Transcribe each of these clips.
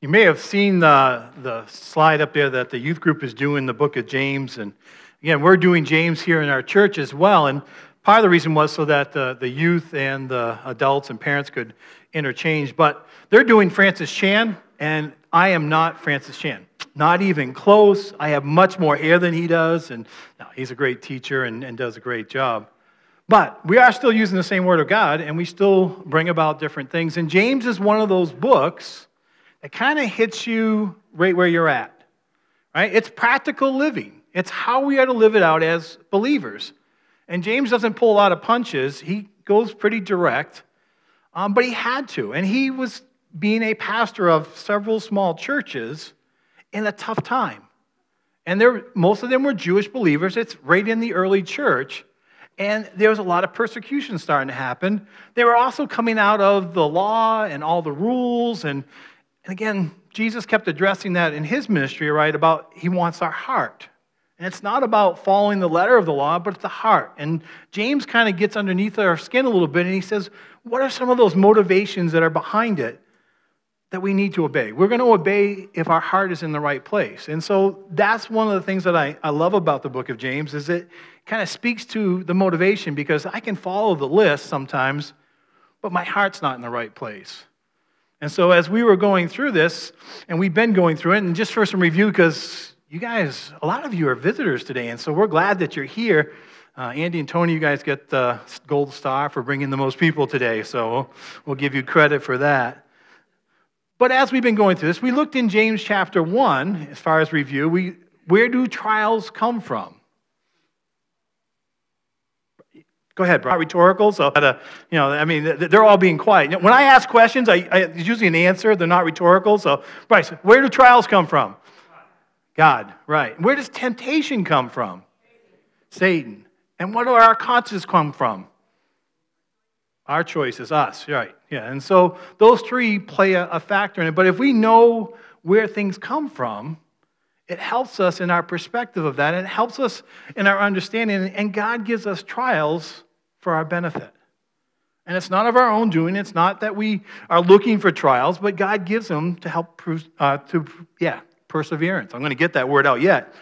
You may have seen the, the slide up there that the youth group is doing the book of James. And again, we're doing James here in our church as well. And part of the reason was so that the, the youth and the adults and parents could interchange. But they're doing Francis Chan, and I am not Francis Chan. Not even close. I have much more hair than he does. And no, he's a great teacher and, and does a great job. But we are still using the same Word of God, and we still bring about different things. And James is one of those books it kind of hits you right where you're at. Right? It's practical living. It's how we are to live it out as believers. And James doesn't pull a lot of punches. He goes pretty direct, um, but he had to. And he was being a pastor of several small churches in a tough time. And there, most of them were Jewish believers. It's right in the early church. And there was a lot of persecution starting to happen. They were also coming out of the law and all the rules and and again, Jesus kept addressing that in his ministry, right? About he wants our heart. And it's not about following the letter of the law, but the heart. And James kind of gets underneath our skin a little bit and he says, What are some of those motivations that are behind it that we need to obey? We're going to obey if our heart is in the right place. And so that's one of the things that I, I love about the book of James is it kind of speaks to the motivation because I can follow the list sometimes, but my heart's not in the right place. And so, as we were going through this, and we've been going through it, and just for some review, because you guys, a lot of you are visitors today, and so we're glad that you're here. Uh, Andy and Tony, you guys get the gold star for bringing the most people today, so we'll give you credit for that. But as we've been going through this, we looked in James chapter 1, as far as review, we, where do trials come from? Go ahead, bro. Not rhetorical, so uh, you know, I mean, they're all being quiet. When I ask questions, I, I it's usually an answer. They're not rhetorical. So, Bryce, where do trials come from? God, right. Where does temptation come from? Satan. And what do our consciences come from? Our choices, us, right. Yeah. And so those three play a, a factor in it. But if we know where things come from, it helps us in our perspective of that, it helps us in our understanding. And God gives us trials for our benefit. And it's not of our own doing. It's not that we are looking for trials, but God gives them to help, uh, to, yeah, perseverance. I'm going to get that word out yet.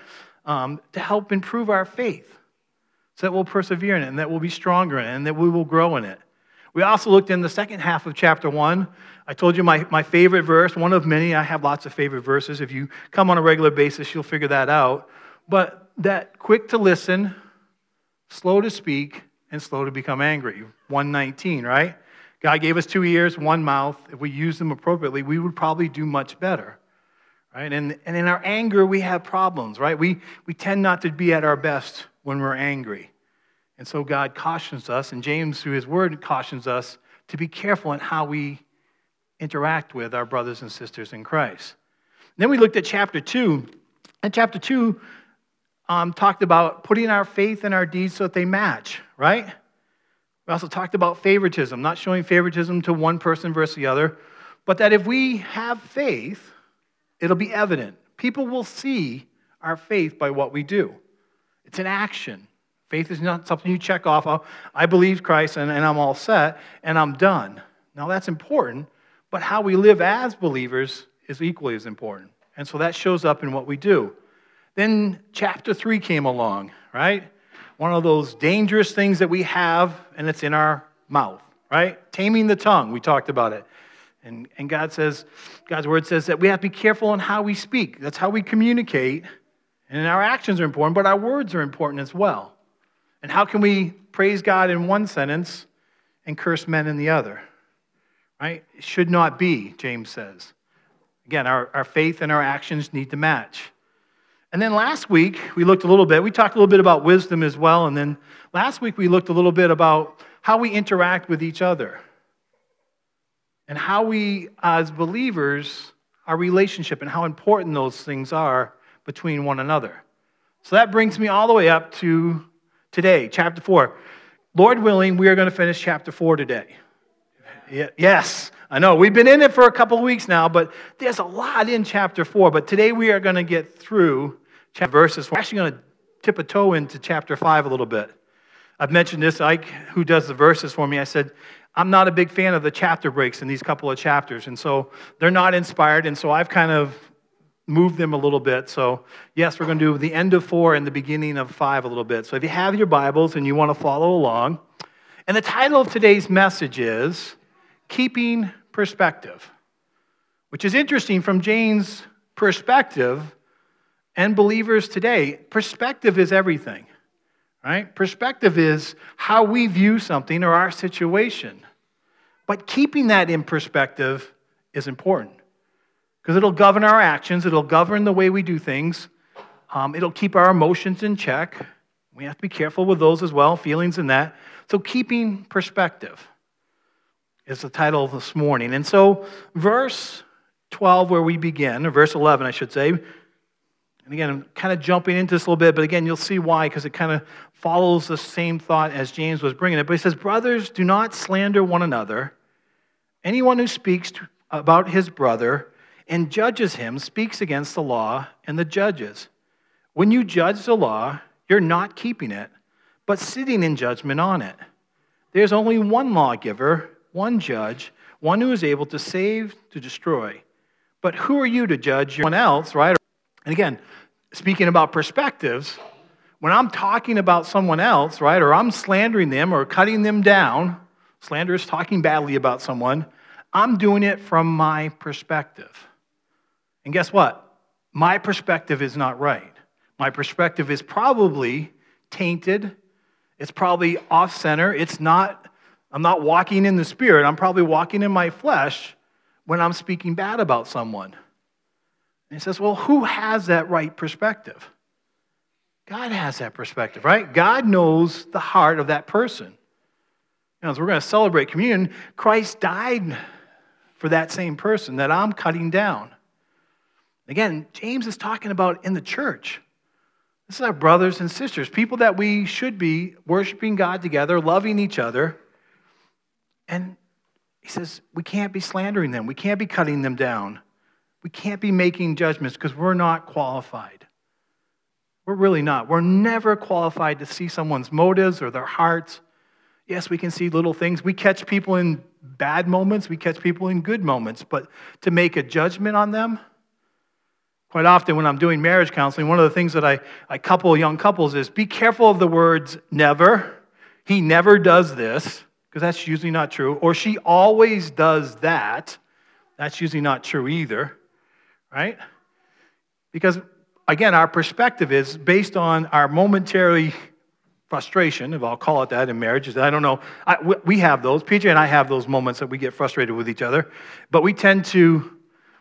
Um, to help improve our faith so that we'll persevere in it and that we'll be stronger in it and that we will grow in it. We also looked in the second half of chapter 1. I told you my, my favorite verse, one of many. I have lots of favorite verses. If you come on a regular basis, you'll figure that out. But that quick to listen, slow to speak, and slow to become angry. 119, right? God gave us two ears, one mouth. If we use them appropriately, we would probably do much better. Right? And, and in our anger, we have problems, right? We, we tend not to be at our best when we're angry. And so God cautions us, and James, through his word, cautions us to be careful in how we interact with our brothers and sisters in Christ. Then we looked at chapter 2. And chapter 2 um, talked about putting our faith and our deeds so that they match, right? We also talked about favoritism, not showing favoritism to one person versus the other, but that if we have faith, it'll be evident. People will see our faith by what we do. It's an action. Faith is not something you check off. Oh, I believe Christ and, and I'm all set and I'm done. Now that's important, but how we live as believers is equally as important. And so that shows up in what we do. Then chapter 3 came along, right? One of those dangerous things that we have, and it's in our mouth, right? Taming the tongue, we talked about it. And, and God says, God's word says that we have to be careful in how we speak. That's how we communicate. And our actions are important, but our words are important as well. And how can we praise God in one sentence and curse men in the other? Right? It should not be, James says. Again, our, our faith and our actions need to match. And then last week, we looked a little bit, we talked a little bit about wisdom as well. And then last week, we looked a little bit about how we interact with each other and how we, as believers, our relationship and how important those things are between one another. So that brings me all the way up to today, chapter 4. Lord willing, we are going to finish chapter 4 today. Yes, I know. We've been in it for a couple of weeks now, but there's a lot in chapter 4. But today we are going to get through chapter verses. We're actually going to tip a toe into chapter 5 a little bit. I've mentioned this, Ike, who does the verses for me. I said, I'm not a big fan of the chapter breaks in these couple of chapters, and so they're not inspired, and so I've kind of moved them a little bit. So, yes, we're going to do the end of four and the beginning of five a little bit. So, if you have your Bibles and you want to follow along, and the title of today's message is Keeping Perspective, which is interesting from James' perspective and believers today. Perspective is everything, right? Perspective is how we view something or our situation. But keeping that in perspective is important because it'll govern our actions, it'll govern the way we do things, um, it'll keep our emotions in check. We have to be careful with those as well, feelings and that. So, keeping perspective is the title of this morning. And so, verse 12, where we begin, or verse 11, I should say, and again, I'm kind of jumping into this a little bit, but again, you'll see why, because it kind of follows the same thought as James was bringing it. But he says, Brothers, do not slander one another. Anyone who speaks about his brother and judges him speaks against the law and the judges. When you judge the law, you're not keeping it, but sitting in judgment on it. There's only one lawgiver, one judge, one who is able to save, to destroy. But who are you to judge anyone else, right? And again, speaking about perspectives, when I'm talking about someone else, right, or I'm slandering them or cutting them down, slander is talking badly about someone, I'm doing it from my perspective. And guess what? My perspective is not right. My perspective is probably tainted. It's probably off center. It's not, I'm not walking in the spirit. I'm probably walking in my flesh when I'm speaking bad about someone. And he says, Well, who has that right perspective? God has that perspective, right? God knows the heart of that person. Know, as we're going to celebrate communion, Christ died for that same person that I'm cutting down. Again, James is talking about in the church. This is our brothers and sisters, people that we should be worshiping God together, loving each other. And he says, we can't be slandering them, we can't be cutting them down. We can't be making judgments because we're not qualified. We're really not. We're never qualified to see someone's motives or their hearts. Yes, we can see little things. We catch people in bad moments, we catch people in good moments, but to make a judgment on them, quite often when I'm doing marriage counseling, one of the things that I, I couple young couples is be careful of the words never. He never does this, because that's usually not true. Or she always does that. That's usually not true either right? Because, again, our perspective is based on our momentary frustration, if I'll call it that in marriage, marriages. I don't know. I, we have those. PJ and I have those moments that we get frustrated with each other, but we tend to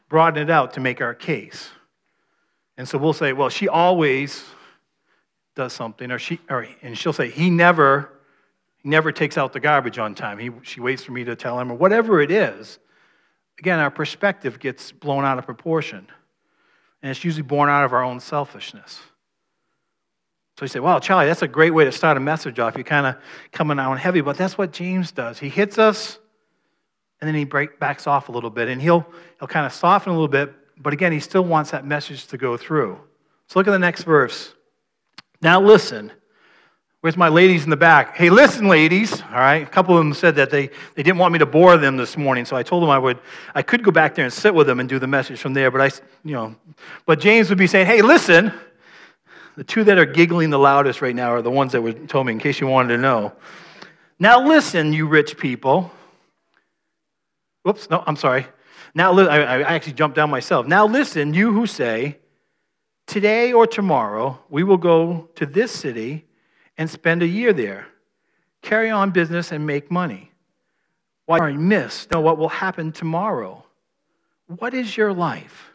broaden it out to make our case. And so we'll say, well, she always does something, or she, or, and she'll say, he never, never takes out the garbage on time. He, she waits for me to tell him, or whatever it is again, our perspective gets blown out of proportion. And it's usually born out of our own selfishness. So you say, wow, Charlie, that's a great way to start a message off. You're kind of coming out heavy, but that's what James does. He hits us, and then he break, backs off a little bit, and he'll, he'll kind of soften a little bit, but again, he still wants that message to go through. So look at the next verse. Now listen. Where's my ladies in the back? Hey, listen, ladies. All right. A couple of them said that they, they didn't want me to bore them this morning, so I told them I would. I could go back there and sit with them and do the message from there, but I, you know, but James would be saying, "Hey, listen." The two that are giggling the loudest right now are the ones that were told me, in case you wanted to know. Now listen, you rich people. Whoops, no, I'm sorry. Now I, I actually jumped down myself. Now listen, you who say, "Today or tomorrow we will go to this city." And spend a year there. Carry on business and make money. Why are you missed? Know what will happen tomorrow. What is your life?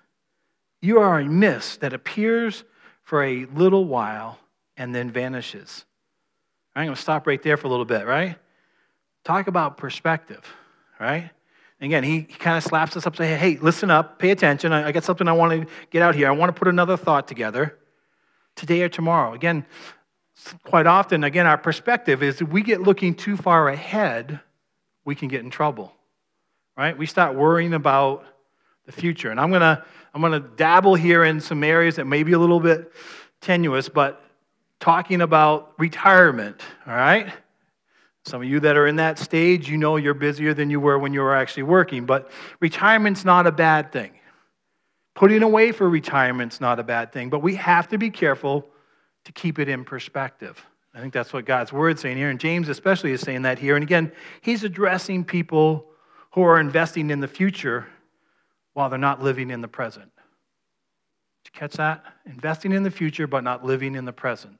You are a mist that appears for a little while and then vanishes. I'm going to stop right there for a little bit, right? Talk about perspective, right? Again, he, he kind of slaps us up, say, hey, listen up, pay attention. I, I got something I want to get out here. I want to put another thought together today or tomorrow. Again, quite often, again, our perspective is if we get looking too far ahead, we can get in trouble, right? We start worrying about the future. And I'm going to I'm going to dabble here in some areas that may be a little bit tenuous, but talking about retirement, all right? Some of you that are in that stage, you know you're busier than you were when you were actually working, but retirement's not a bad thing. Putting away for retirement's not a bad thing, but we have to be careful to keep it in perspective. I think that's what God's word's saying here, and James especially is saying that here. And again, he's addressing people who are investing in the future while they're not living in the present. Did you catch that? Investing in the future, but not living in the present.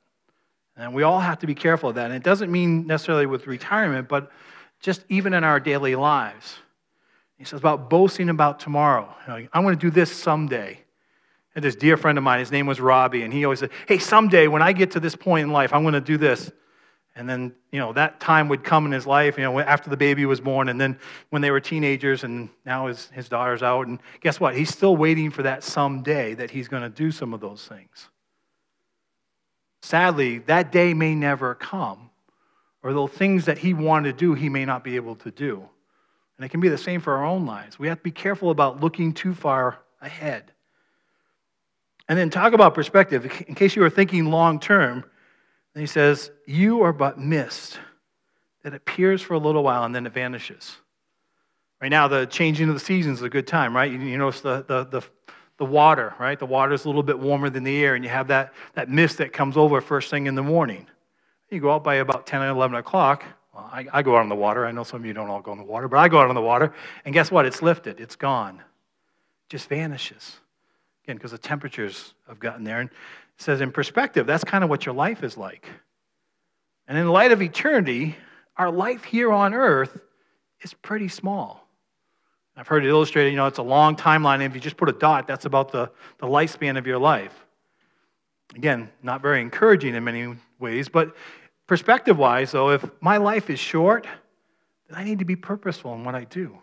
And we all have to be careful of that. And it doesn't mean necessarily with retirement, but just even in our daily lives. He says about boasting about tomorrow. You know, I'm going to do this someday. And this dear friend of mine, his name was Robbie, and he always said, Hey, someday when I get to this point in life, I'm going to do this. And then, you know, that time would come in his life, you know, after the baby was born, and then when they were teenagers, and now his, his daughter's out. And guess what? He's still waiting for that someday that he's going to do some of those things. Sadly, that day may never come, or those things that he wanted to do, he may not be able to do. And it can be the same for our own lives. We have to be careful about looking too far ahead. And then talk about perspective. In case you were thinking long term, he says, You are but mist that appears for a little while and then it vanishes. Right now, the changing of the seasons is a good time, right? You, notice the, the, the, the water, right? The water is a little bit warmer than the air, and you have that, that mist that comes over first thing in the morning. You go out by about 10 or 11 o'clock. Well, I, I go out on the water. I know some of you don't all go on the water, but I go out on the water, and guess what? It's lifted, it's gone, it just vanishes. Again, because the temperatures have gotten there. And it says, in perspective, that's kind of what your life is like. And in light of eternity, our life here on earth is pretty small. I've heard it illustrated, you know, it's a long timeline. If you just put a dot, that's about the, the lifespan of your life. Again, not very encouraging in many ways, but perspective wise, though, if my life is short, then I need to be purposeful in what I do.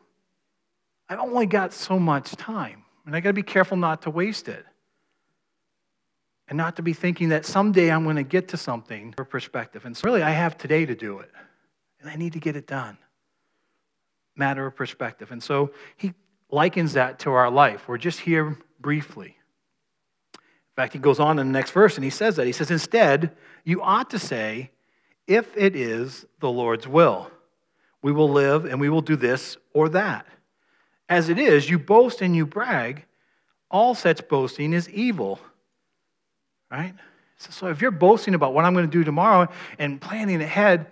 I've only got so much time. And I got to be careful not to waste it. And not to be thinking that someday I'm going to get to something for perspective. And so really, I have today to do it. And I need to get it done. Matter of perspective. And so he likens that to our life. We're just here briefly. In fact, he goes on in the next verse and he says that. He says, Instead, you ought to say, if it is the Lord's will, we will live and we will do this or that. As it is, you boast and you brag. All such boasting is evil. Right? So if you're boasting about what I'm going to do tomorrow and planning ahead,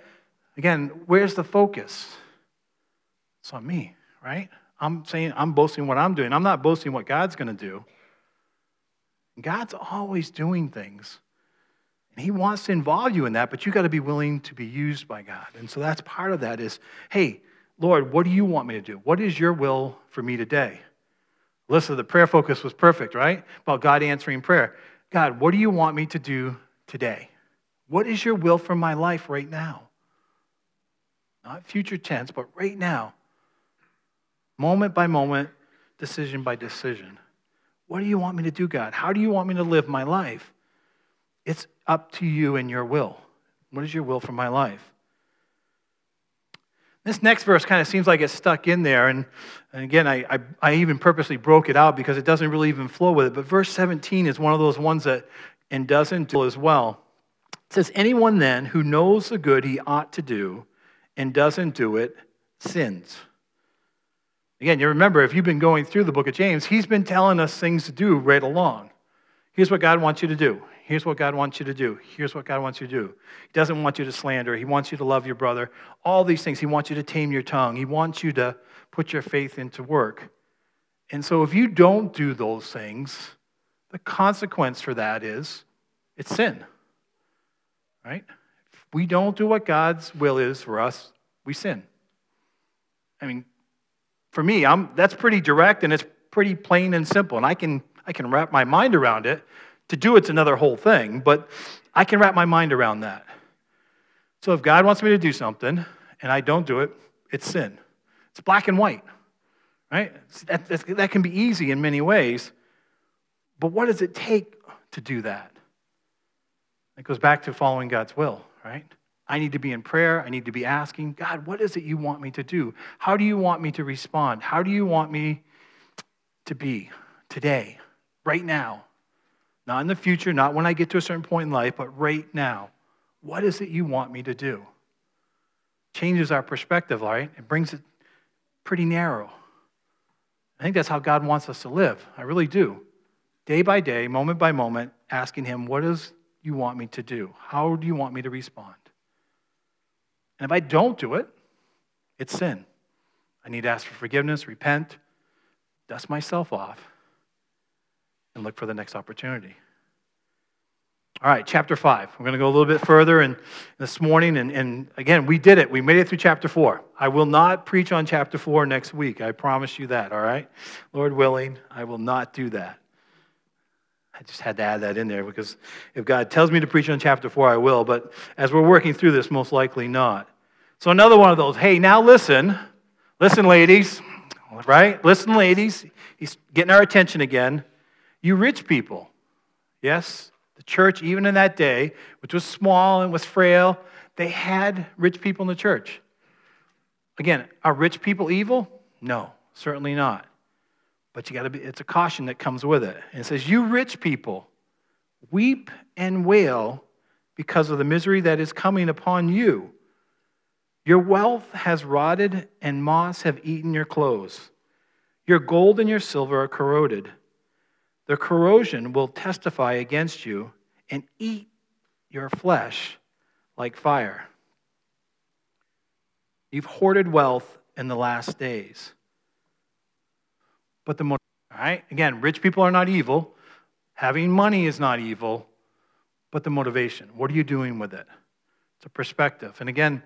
again, where's the focus? It's on me, right? I'm saying I'm boasting what I'm doing. I'm not boasting what God's going to do. God's always doing things. And he wants to involve you in that, but you got to be willing to be used by God. And so that's part of that is, hey, Lord, what do you want me to do? What is your will for me today? Listen, the prayer focus was perfect, right? About God answering prayer. God, what do you want me to do today? What is your will for my life right now? Not future tense, but right now. Moment by moment, decision by decision. What do you want me to do, God? How do you want me to live my life? It's up to you and your will. What is your will for my life? This next verse kind of seems like it's stuck in there. And, and again, I, I, I, even purposely broke it out because it doesn't really even flow with it. But verse 17 is one of those ones that and doesn't do as well. It says, Anyone then who knows the good he ought to do and doesn't do it sins. Again, you remember, if you've been going through the book of James, he's been telling us things to do right along. Here's what God wants you to do. Here's what God wants you to do. Here's what God wants you to do. He doesn't want you to slander. He wants you to love your brother. All these things. He wants you to tame your tongue. He wants you to put your faith into work. And so if you don't do those things, the consequence for that is it's sin. Right? If we don't do what God's will is for us, we sin. I mean, for me, I'm, that's pretty direct and it's pretty plain and simple. And I can, I can wrap my mind around it. To do it's another whole thing, but I can wrap my mind around that. So if God wants me to do something and I don't do it, it's sin. It's black and white, right? That, that can be easy in many ways, but what does it take to do that? It goes back to following God's will, right? I need to be in prayer. I need to be asking, God, what is it you want me to do? How do you want me to respond? How do you want me to be today, right now? Not in the future, not when I get to a certain point in life, but right now. What is it you want me to do? changes our perspective, right? It brings it pretty narrow. I think that's how God wants us to live. I really do. Day by day, moment by moment, asking Him, What does you want me to do? How do you want me to respond? And if I don't do it, it's sin. I need to ask for forgiveness, repent, dust myself off, and look for the next opportunity. All right, chapter 5. We're going to go a little bit further and this morning. And, and again, we did it. We made it through chapter 4. I will not preach on chapter 4 next week. I promise you that, all right? Lord willing, I will not do that. I just had to add that in there because if God tells me to preach on chapter 4, I will. But as we're working through this, most likely not. So, another one of those hey, now listen. Listen, ladies, right? Listen, ladies. He's getting our attention again. You rich people, yes? The church, even in that day, which was small and was frail, they had rich people in the church. Again, are rich people evil? No, certainly not. But you got to be, it's a caution that comes with it. And it says, You rich people, weep and wail because of the misery that is coming upon you. Your wealth has rotted, and moths have eaten your clothes. Your gold and your silver are corroded the corrosion will testify against you and eat your flesh like fire. You've hoarded wealth in the last days. But the all right, again, rich people are not evil. Having money is not evil, but the motivation. What are you doing with it? It's a perspective. And again,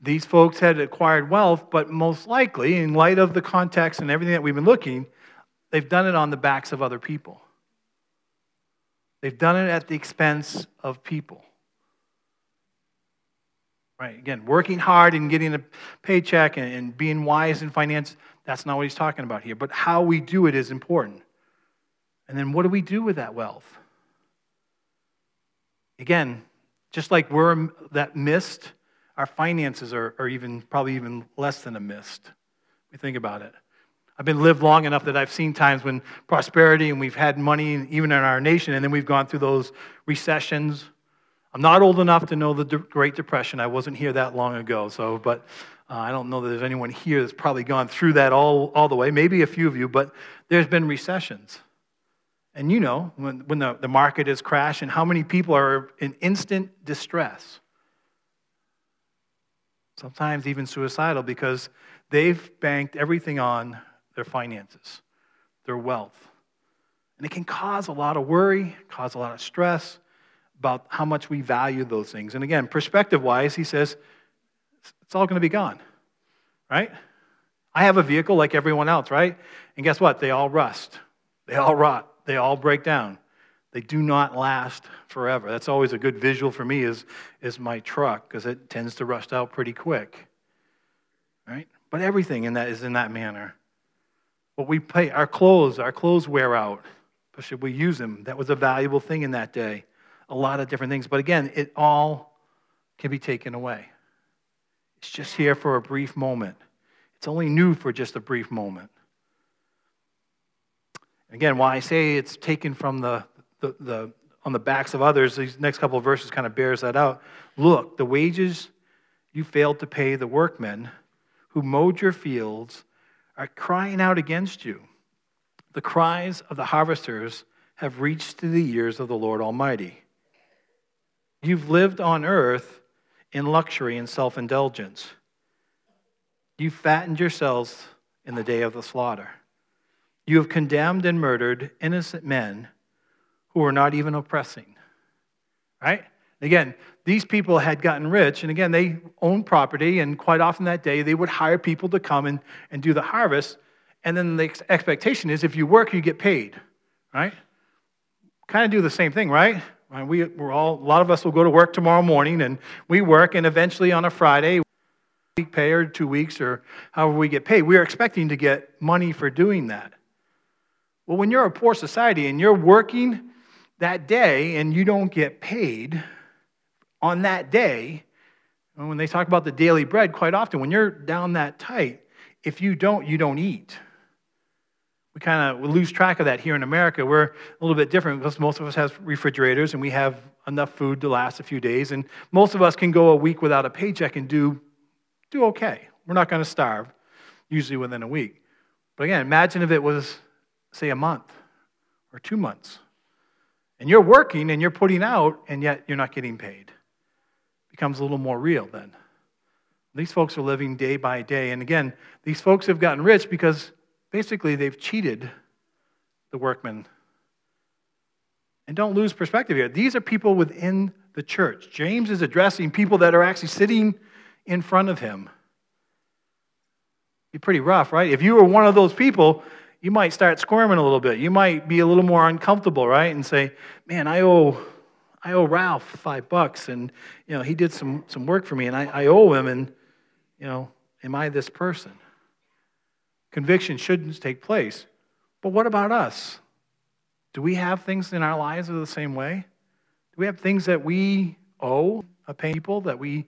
these folks had acquired wealth, but most likely, in light of the context and everything that we've been looking, they've done it on the backs of other people. They've done it at the expense of people. Right? Again, working hard and getting a paycheck and, and being wise in finance, that's not what he's talking about here. But how we do it is important. And then what do we do with that wealth? Again, just like we're that mist, our finances are, are even probably even less than a mist. We think about it. I've been lived long enough that I've seen times when prosperity and we've had money, even in our nation, and then we've gone through those recessions. I'm not old enough to know the Great Depression. I wasn't here that long ago, so, but uh, I don't know that there's anyone here that's probably gone through that all, all the way. Maybe a few of you, but there's been recessions. And you know, when, when the, the market is crashed and how many people are in instant distress. Sometimes even suicidal because they've banked everything on their finances, their wealth. And it can cause a lot of worry, cause a lot of stress about how much we value those things. And again, perspective wise, he says, it's all going to be gone, right? I have a vehicle like everyone else, right? And guess what? They all rust, they all rot, they all break down. They do not last forever. That's always a good visual for me is, is my truck because it tends to rust out pretty quick. Right? But everything in that is in that manner. What we pay, our clothes, our clothes wear out. But should we use them? That was a valuable thing in that day. A lot of different things. But again, it all can be taken away. It's just here for a brief moment. It's only new for just a brief moment. Again, why I say it's taken from the, the, the on the backs of others, these next couple of verses kind of bears that out. Look, the wages you failed to pay the workmen who mowed your fields are crying out against you. The cries of the harvesters have reached to the ears of the Lord Almighty. You've lived on earth in luxury and self indulgence. You fattened yourselves in the day of the slaughter. You have condemned and murdered innocent men who were not even oppressing. Right? Again, these people had gotten rich, and again, they owned property, and quite often that day they would hire people to come and, and do the harvest. And then the expectation is if you work, you get paid, right? Kind of do the same thing, right? We, we're all, a lot of us will go to work tomorrow morning, and we work, and eventually on a Friday, week pay or two weeks or however we get paid, we are expecting to get money for doing that. Well, when you're a poor society and you're working that day and you don't get paid, on that day, when they talk about the daily bread, quite often, when you're down that tight, if you don't, you don't eat. We kind of lose track of that here in America. We're a little bit different because most of us have refrigerators and we have enough food to last a few days. And most of us can go a week without a paycheck and do do okay. We're not going to starve, usually within a week. But again, imagine if it was, say, a month or two months. And you're working and you're putting out, and yet you're not getting paid. Becomes a little more real then. These folks are living day by day. And again, these folks have gotten rich because basically they've cheated the workmen. And don't lose perspective here. These are people within the church. James is addressing people that are actually sitting in front of him. Be pretty rough, right? If you were one of those people, you might start squirming a little bit. You might be a little more uncomfortable, right? And say, "Man, I owe, I owe Ralph five bucks, and you know he did some some work for me, and I, I owe him, and you know, am I this person?" Conviction shouldn't take place. But what about us? Do we have things in our lives that are the same way? Do we have things that we owe a people that we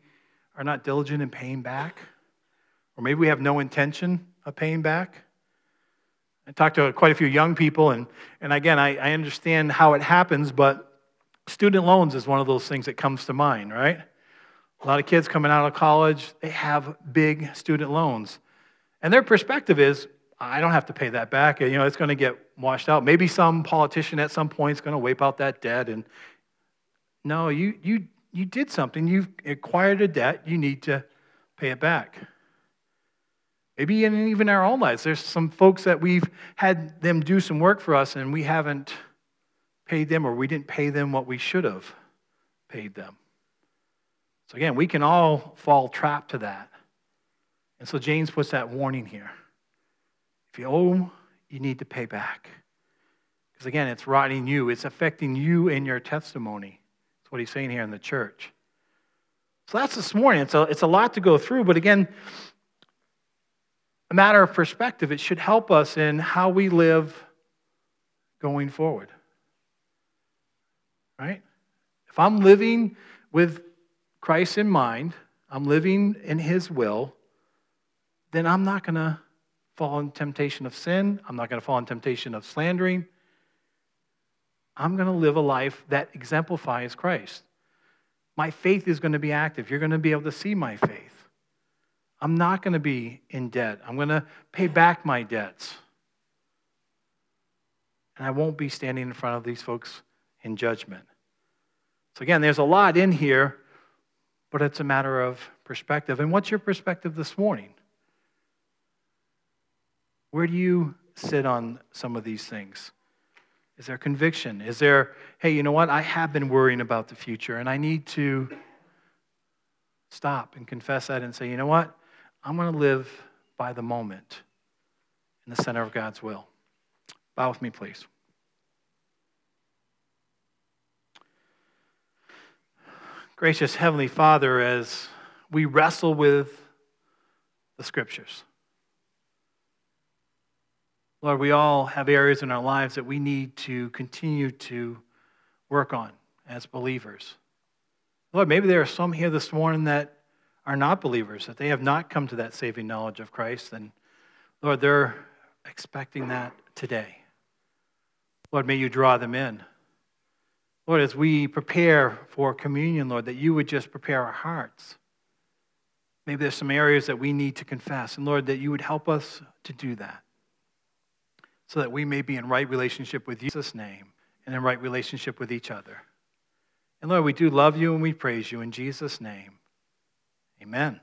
are not diligent in paying back? Or maybe we have no intention of paying back? I talked to quite a few young people, and, and again, I, I understand how it happens, but student loans is one of those things that comes to mind, right? A lot of kids coming out of college, they have big student loans. And their perspective is, I don't have to pay that back. You know, it's going to get washed out. Maybe some politician at some point is going to wipe out that debt. And no, you, you, you did something. You've acquired a debt. You need to pay it back. Maybe in even our own lives, there's some folks that we've had them do some work for us and we haven't paid them or we didn't pay them what we should have paid them. So again, we can all fall trapped to that. And so James puts that warning here. If you owe, you need to pay back. Because again, it's rotting you, it's affecting you and your testimony. That's what he's saying here in the church. So that's this morning. It's a, it's a lot to go through, but again, a matter of perspective, it should help us in how we live going forward. Right? If I'm living with Christ in mind, I'm living in His will, then I'm not going to fall in temptation of sin. I'm not going to fall in temptation of slandering. I'm going to live a life that exemplifies Christ. My faith is going to be active. You're going to be able to see my faith. I'm not going to be in debt. I'm going to pay back my debts. And I won't be standing in front of these folks in judgment. So, again, there's a lot in here, but it's a matter of perspective. And what's your perspective this morning? Where do you sit on some of these things? Is there conviction? Is there, hey, you know what? I have been worrying about the future and I need to stop and confess that and say, you know what? I'm going to live by the moment in the center of God's will. Bow with me, please. Gracious Heavenly Father, as we wrestle with the Scriptures, Lord, we all have areas in our lives that we need to continue to work on as believers. Lord, maybe there are some here this morning that are not believers, that they have not come to that saving knowledge of Christ. And Lord, they're expecting that today. Lord, may you draw them in. Lord, as we prepare for communion, Lord, that you would just prepare our hearts. Maybe there's some areas that we need to confess. And Lord, that you would help us to do that so that we may be in right relationship with Jesus' name and in right relationship with each other. And Lord, we do love you and we praise you in Jesus' name. Amen.